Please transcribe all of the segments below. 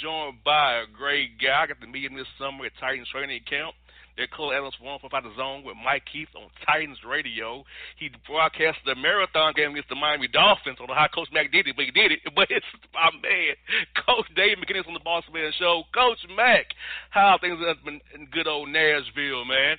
Joined by a great guy. I got to meet him this summer at Titans training camp. They're cool analyst one from the zone with Mike Keith on Titans Radio. He broadcast the marathon game against the Miami Dolphins. Know how Coach Mack did it, but he did it. But it's my man, Coach Dave McGinnis on the Boss Man Show. Coach Mack, how things have been in good old Nashville, man?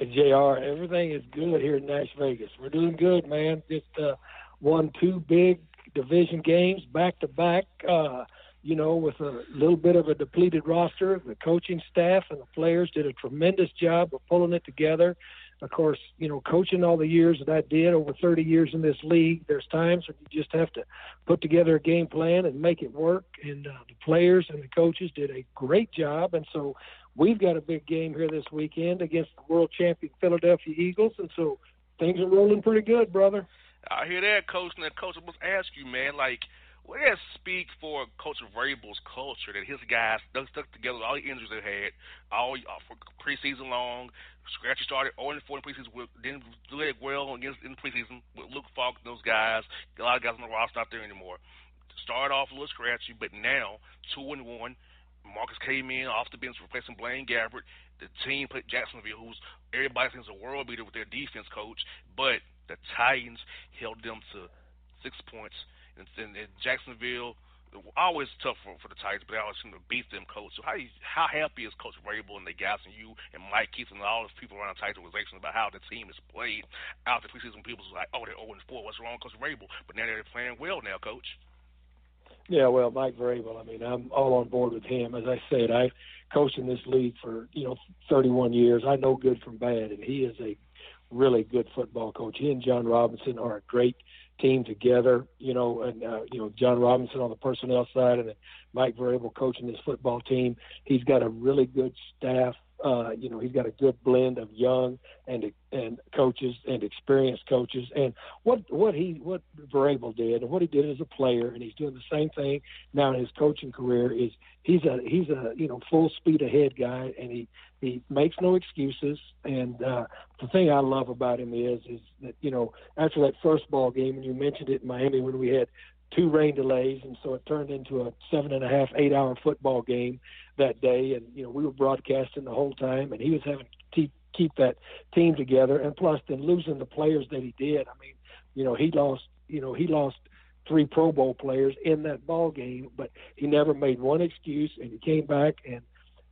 JR, everything is good here in Nash Vegas. We're doing good, man. Just uh, won two big division games back to back. Uh, you know, with a little bit of a depleted roster, the coaching staff and the players did a tremendous job of pulling it together. Of course, you know, coaching all the years that I did over 30 years in this league, there's times when you just have to put together a game plan and make it work. And uh, the players and the coaches did a great job. And so we've got a big game here this weekend against the world champion Philadelphia Eagles. And so things are rolling pretty good, brother. I hear that, coach. And coach, I must ask you, man, like – what does speak for Coach Vrabel's culture that his guys stuck together with all the injuries they had all uh, for preseason long. Scratchy started 0 4 in preseason, didn't do it well against in preseason with Luke Falk and those guys. A lot of guys on the roster not there anymore. Started off a little scratchy, but now two and one. Marcus came in off the bench replacing Blaine Gabbert. The team played Jacksonville, who's everybody thinks a world beater with their defense coach, but the Titans held them to six points and, and, and Jacksonville always tough for, for the Titans, but they always seem to beat them, Coach. So how you, how happy is Coach Vrabel and the guys and you and Mike Keith and all those people around the Titans organization about how the team is played out the preseason? People's like, oh, they're 0 and 4. What's wrong, with Coach Vrabel? But now they're playing well now, Coach. Yeah, well, Mike Vrabel. I mean, I'm all on board with him. As I said, I coached in this league for you know 31 years. I know good from bad, and he is a really good football coach. He and Jon Robinson are a great team together, you know, and uh, you know Jon Robinson on the personnel side, and Mike Vrabel coaching this football team. He's got a really good staff. Uh, you know, he's got a good blend of young and and coaches and experienced coaches. And what what he what Vrabel did and what he did as a player, and he's doing the same thing now in his coaching career. Is he's a he's a you know full speed ahead guy, and he he makes no excuses. And uh, the thing I love about him is is that you know after that first ball game, and you mentioned it in Miami when we had two rain delays, and so it turned into a seven and a half, eight hour football game that day. And you know we were broadcasting the whole time, and he was having to keep that team together. And plus, then losing the players that he did. I mean, you know he lost. You know he lost three Pro Bowl players in that ball game, but he never made one excuse, and he came back and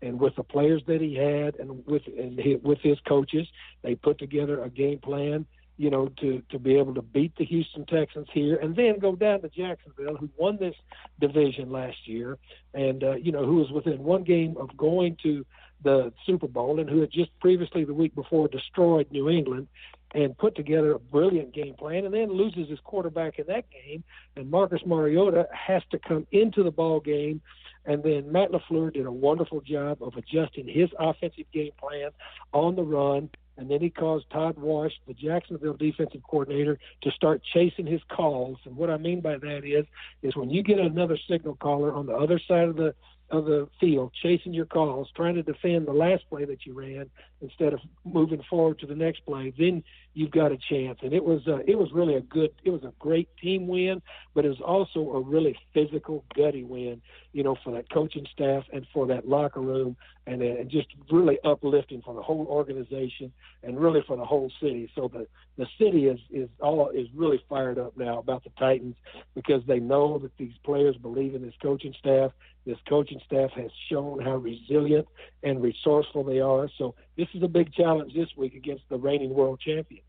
and with the players that he had and with and he, with his coaches, they put together a game plan, you know, to to be able to beat the Houston Texans here and then go down to Jacksonville, who won this division last year, and uh, you know who was within one game of going to the Super Bowl and who had just previously the week before destroyed New England and put together a brilliant game plan and then loses his quarterback in that game. And Marcus Mariota has to come into the ball game. And then Matt LaFleur did a wonderful job of adjusting his offensive game plan on the run. And then he caused Todd Wash, the Jacksonville defensive coordinator, to start chasing his calls. And what I mean by that is, is when you get another signal caller on the other side of the of the field, chasing your calls, trying to defend the last play that you ran instead of moving forward to the next play, then you've got a chance. And it was uh, it was really a good, it was a great team win, but it was also a really physical, gutty win, you know, for that coaching staff and for that locker room, and, and just really uplifting for the whole organization and really for the whole city. So the the city is is all is really fired up now about the Titans because they know that these players believe in this coaching staff. This coaching staff has shown how resilient and resourceful they are. So this is a big challenge this week against the reigning world champions.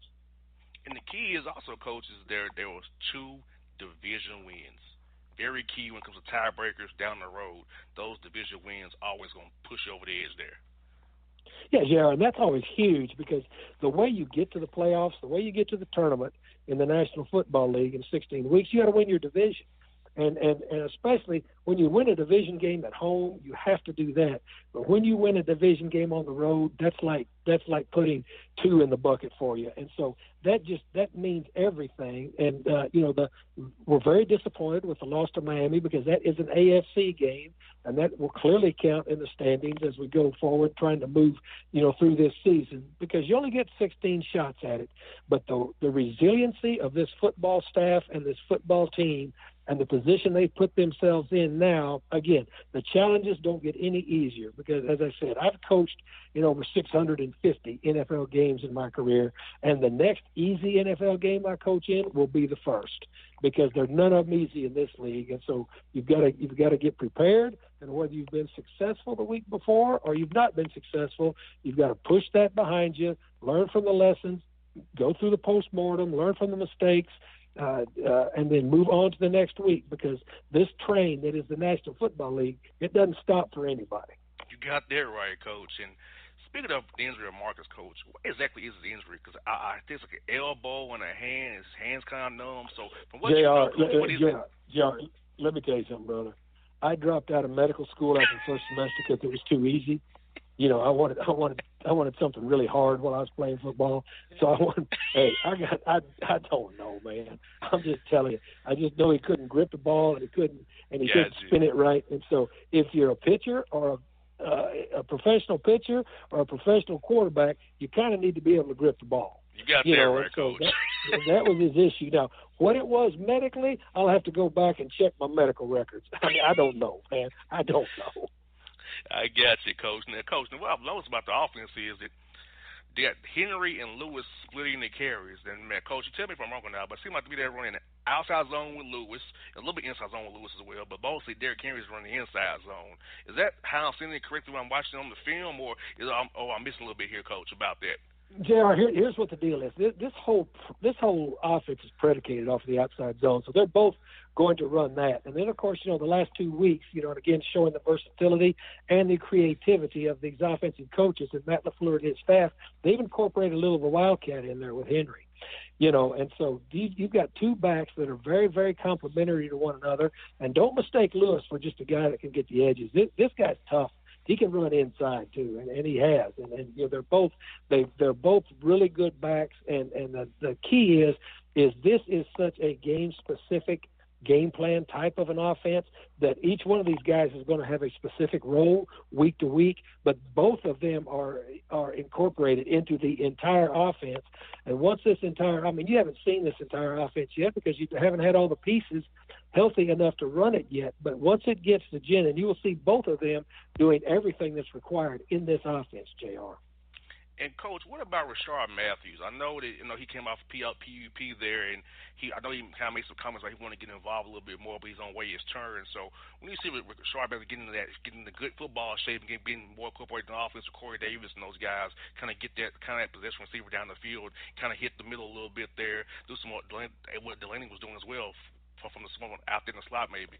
And the key is also, coaches, there there was two division wins. Very key when it comes to tiebreakers down the road. Those division wins always going to push you over the edge there. Yeah, Jared, that's always huge because the way you get to the playoffs, the way you get to the tournament in the National Football League in 16 weeks, you got to win your division and and and especially when you win a division game at home, you have to do that. But when you win a division game on the road, that's like that's like putting two in the bucket for you. And so that just that means everything. And uh, you know, the we're very disappointed with the loss to Miami because that is an AFC game, and that will clearly count in the standings as we go forward, trying to move you know through this season because you only get 16 shots at it. But the the resiliency of this football staff and this football team and the position they put themselves in now, again, the challenges don't get any easier because, as I said, I've coached in over 650 NFL games in my career, and the next easy NFL game I coach in will be the first because there's none of them easy in this league, and so you've got to you've got to get prepared. And whether you've been successful the week before or you've not been successful, you've got to push that behind you, learn from the lessons, go through the postmortem, learn from the mistakes, uh, uh, and then move on to the next week because this train that is the National Football League, it doesn't stop for anybody. You got that right, Coach. And speaking of the injury of Marcus, Coach, what exactly is the injury? Because I, I think it's like an elbow and a hand. His hands kind of numb. So from what JR, you know, Coach, what is JR, it? JR, let me tell you something, brother. I dropped out of medical school after the first semester because it was too easy you know, I wanted, I wanted, I wanted something really hard while I was playing football. So I wanted, hey, I got, I, I don't know, man. I'm just telling you. I just know he couldn't grip the ball and he couldn't, and he yeah, couldn't spin it right. And so, if you're a pitcher or a, uh, a professional pitcher or a professional quarterback, you kind of need to be able to grip the ball. You got you that know, right, so Coach. That, that was his issue. Now, what it was medically, I'll have to go back and check my medical records. I mean, I don't know, man. I don't know. I got you, Coach. Now, Coach, now what I've noticed about the offense is that they Henry and Lewis splitting the carries. And man, Coach, you tell me if I'm wrong or not, but it seems like to be they're running outside zone with Lewis, a little bit inside zone with Lewis as well, but mostly Derrick Henry's running the inside zone. Is that how I'm seeing it correctly when I'm watching on the film, or is I'm, oh I'm missing a little bit here, Coach, about that? Jr. Here, here's what the deal is. This, this whole this whole offense is predicated off of the outside zone, so they're both going to run that. And then, of course, you know, the last two weeks, you know, and again showing the versatility and the creativity of these offensive coaches and Matt LaFleur and his staff, they've incorporated a little of a wildcat in there with Henry you know, and so these, you've got two backs that are very, very complementary to one another. And don't mistake Lewis for just a guy that can get the edges. This, this guy's tough. He can run inside too, and, and he has. And, and you know, they're both they they're both really good backs. And and the the key is is this is such a game specific game plan type of an offense that each one of these guys is going to have a specific role week to week, but both of them are are incorporated into the entire offense. And once this entire, I mean, you haven't seen this entire offense yet because you haven't had all the pieces healthy enough to run it yet. But once it gets to Jen, and you will see both of them doing everything that's required in this offense, Jr. And coach, what about Rishard Matthews? I know that you know he came off PUP uh, there, and he I know he kind of made some comments like he wanted to get involved a little bit more, but he's on way his turn. So when you see Rishard Matthews getting into that, getting the good football shape and getting, more incorporated in the offense with Corey Davis and those guys, kind of get that kind of that possession receiver down the field, kind of hit the middle a little bit there, do some what Delanie was doing as well from the small one out there in the slot maybe.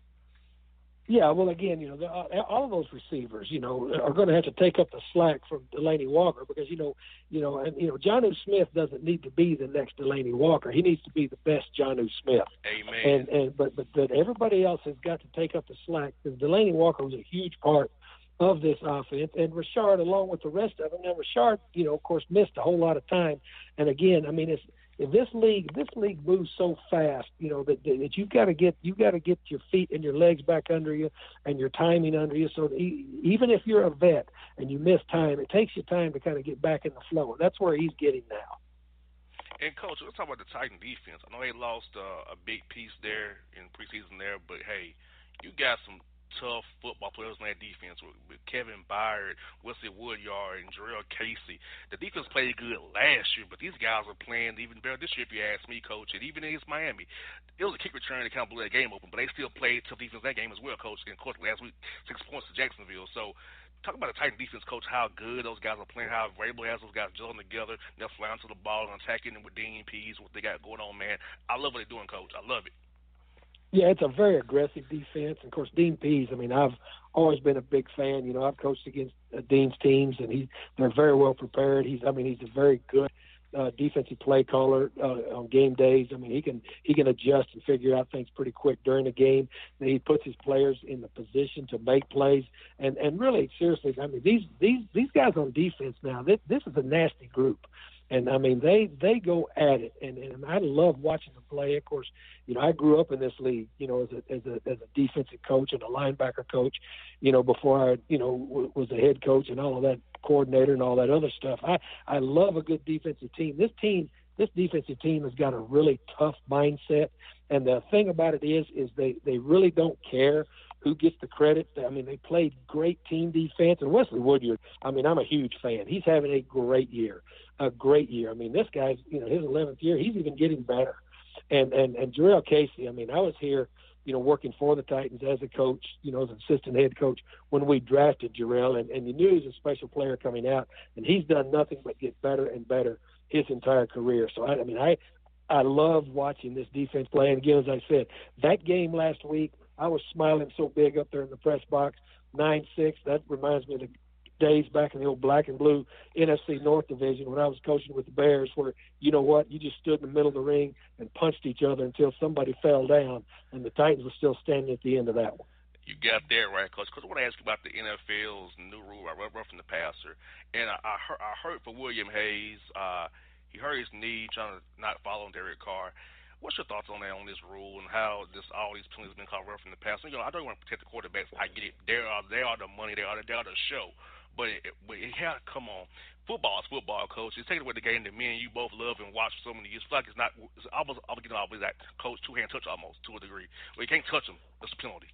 Yeah, well, again, you know, uh, all of those receivers, you know, are going to have to take up the slack from Delanie Walker because, you know, you know, and you know, Jonnu Smith doesn't need to be the next Delanie Walker. He needs to be the best Jonnu Smith. Amen. And and but but but everybody else has got to take up the slack because Delanie Walker was a huge part of this offense, and Rishard, along with the rest of them. Now, Rishard, you know, of course, missed a whole lot of time. And again, I mean, it's if this league this league moves so fast, you know that that you've got to get you've got to get your feet and your legs back under you and your timing under you. So even if you're a vet and you miss time, it takes you time to kind of get back in the flow. That's where he's getting now. And coach, let's talk about the Titan defense. I know they lost uh, a big piece there in preseason there, but hey, you got some tough football players on that defense with, with Kevin Byard, Wesley Woodyard, and Jurrell Casey. The defense played good last year, but these guys are playing even better this year, if you ask me, coach. And even against Miami, it was a kick return to kind of blew that game open, but they still played tough defense that game as well, coach. And of course, last week, six points to Jacksonville. So talk about the Titan defense, coach. How good those guys are playing. How Vrabel has those guys gelling together. They're flying to the ball and attacking them with Dean Pees. What they got going on, man. I love what they're doing, coach. I love it. Yeah, it's a very aggressive defense. Of course, Dean Pees. I mean, I've always been a big fan. You know, I've coached against uh, Dean's teams, and he they're very well prepared. He's, I mean, he's a very good uh, defensive play caller uh, on game days. I mean, he can he can adjust and figure out things pretty quick during the game. And he puts his players in the position to make plays. And and really, seriously, I mean, these these these guys on defense now. This this is a nasty group and I mean they they go at it, and and I love watching them play. Of course, you know I grew up in this league, you know, as a as a as a defensive coach and a linebacker coach, you know, before I you know w- was a head coach and all of that coordinator and all that other stuff. I I love a good defensive team. This team this defensive team has got a really tough mindset, and the thing about it is is they they really don't care who gets the credit. I mean, they played great team defense, and Wesley Woodyard. I mean, I'm a huge fan. He's having a great year a great year. I mean, this guy's you know his 11th year. He's even getting better. And and and Jurrell Casey. I mean, I was here, you know, working for the Titans as a coach, you know, as an assistant head coach when we drafted Jurrell, and and you knew he was a special player coming out, and he's done nothing but get better and better his entire career. So I, I mean, I I love watching this defense play. And again, as I said, that game last week, I was smiling so big up there in the press box, nine six. That reminds me of the days back in the old black and blue NFC North division when I was coaching with the Bears, where you know what, you just stood in the middle of the ring and punched each other until somebody fell down, and the Titans were still standing at the end of that one. You got there right, Coach. Because I want to ask you about the NFL's new rule, read from the passer, and I, I heard, I heard for William Hayes, uh, he hurt his knee trying to not follow Derek Carr. What's your thoughts on that on this rule and how this all these penalties been called rough in the past? You know, I don't want to protect the quarterbacks. I get it. They are they are the money. They are the, they are the show. But it, but it had come on. Football is football, coach. It's taking away the game that me and you both love and watch for so many years. It's like it's not. It's almost. I'm getting always that coach two hand touch almost to a degree. Well, you can't touch them. That's a penalty.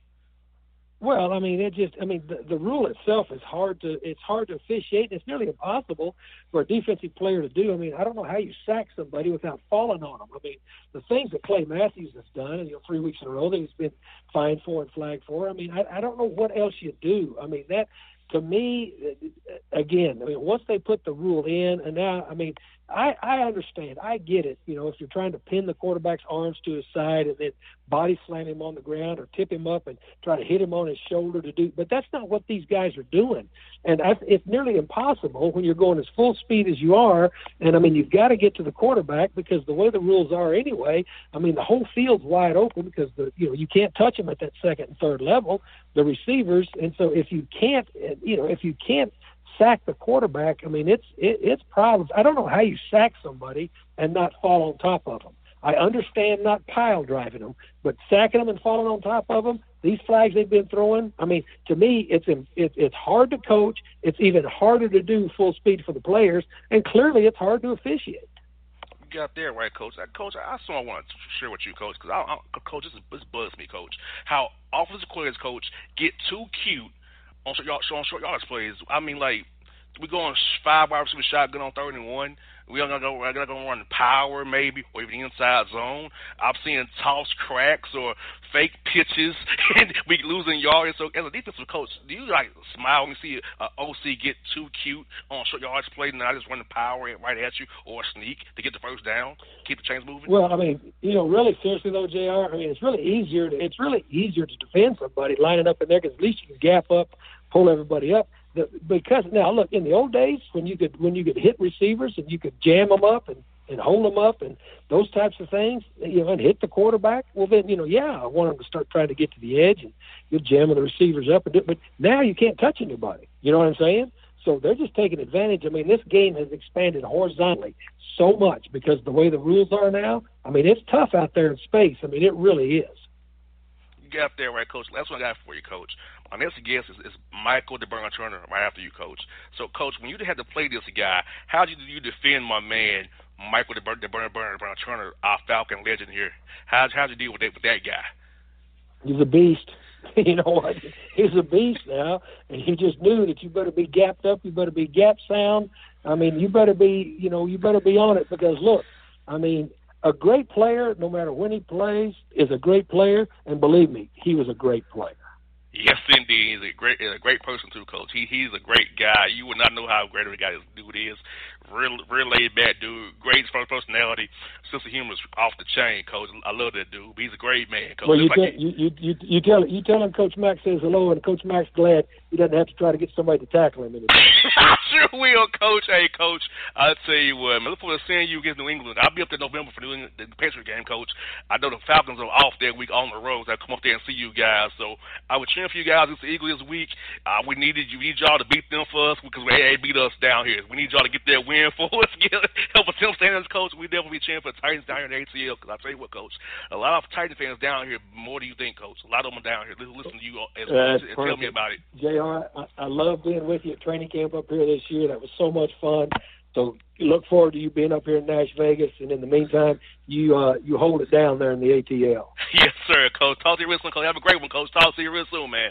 Well, I mean, it just, I mean, the, the rule itself is hard to, it's hard to officiate. It's nearly impossible for a defensive player to do. I mean, I don't know how you sack somebody without falling on them. I mean, the things that Clay Matthews has done, you know, three weeks in a row that he's been fined for and flagged for. I mean, I, I don't know what else you do. I mean, that to me, uh, again, I mean, once they put the rule in, and now, I mean, I, I understand. I get it. You know, if you're trying to pin the quarterback's arms to his side and then body slam him on the ground or tip him up and try to hit him on his shoulder to do, but that's not what these guys are doing. And I, it's nearly impossible when you're going as full speed as you are. And I mean, you've got to get to the quarterback because the way the rules are anyway. I mean, the whole field's wide open because the you know you can't touch them at that second and third level, the receivers. And so if you can't, you know, if you can't sack the quarterback, I mean, it's it, it's problems. I don't know how you sack somebody and not fall on top of them. I understand not pile driving them, but sacking them and falling on top of them, these flags they've been throwing. I mean, to me, it's it, it's hard to coach. It's even harder to do full speed for the players, and clearly, it's hard to officiate. You got there right, coach. Coach, I also want to share with you, coach, because I, I, coach, this, is, this bugs me, coach. How offensive players, coach, get too cute on short, on short yardage plays. I mean, like we going five wide receiver shotgun on third and one. We are gonna go. We're gonna go run power maybe, or even inside zone. I've seen toss cracks or fake pitches, and we losing yards. So as a defensive coach, do you like smile when you see a OC get too cute on short yards play, and I just run the power right at you, or sneak to get the first down, keep the chains moving? Well, I mean, you know, really seriously though, Jr. I mean, it's really easier. To, it's really easier to defend somebody lining up in there because at least you can gap up, pull everybody up the, because now look in the old days when you could when you could hit receivers and you could jam them up and and hold them up and those types of things, you know, and hit the quarterback. Well, then you know, yeah, I want them to start trying to get to the edge and you're jamming the receivers up and do. But now you can't touch anybody. You know what I'm saying? So they're just taking advantage. I mean, this game has expanded horizontally so much because the way the rules are now. I mean, it's tough out there in space. I mean, it really is. You got there right, Coach. That's what I got for you, Coach. My next guest is, is Michael DeBurn Turner, right after you, Coach. So, Coach, when you had to play this guy, how did you defend my man, Michael DeBurn DeBurn DeBurn Turner, our Falcon legend here? How how'd you deal with that with that guy? He's a beast. you know what? He's a beast now, and you just knew that you better be gapped up. You better be gap sound. I mean, you better be, you know, you better be on it because look, I mean, a great player, no matter when he plays, is a great player, and believe me, he was a great player. Yes, indeed. He's a great, a great person too, Coach. He he's a great guy. You would not know how great of a guy this dude is real, real laid back dude. Great personality. Sense of humor is off the chain, coach. I love that dude. He's a great man, coach. Well, you, like you, you, you, you tell you tell him Coach Mack says hello, and Coach Mack's glad he doesn't have to try to get somebody to tackle him anymore. I sure will, Coach. Hey, Coach. I tell you what, man. Look forward to seeing you against New England. I'll be up there November for New the Patriot game, Coach. I know the Falcons are off that week on the road. I come up there and see you guys. So I would cheer for you guys against the Eagles this week. Uh, we needed you. We need y'all to beat them for us because they beat us down here. We need y'all to get that win for us get, help us Tim Standards, coach. We definitely be cheering for the Titans down here in the ATL. Because I tell you what, coach, a lot of Titan fans down here more than you think, coach. A lot of them are down here. Listen, listen to you as well and tell me about it. Jr. I, I love being with you at training camp up here this year. That was so much fun. So look forward to you being up here in Nash Vegas, and in the meantime, you uh, you hold it down there in the ATL. Yes, sir, Coach. Talk to you real soon, Coach. Have a great one, Coach. Talk to you real soon, man.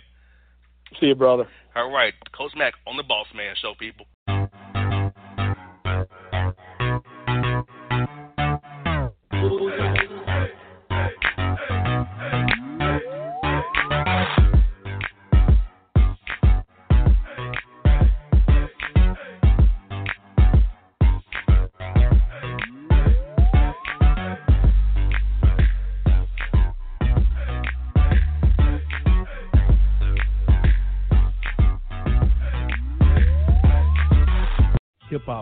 See you, brother. All right, Coach Mack on the Boss Man Show, people.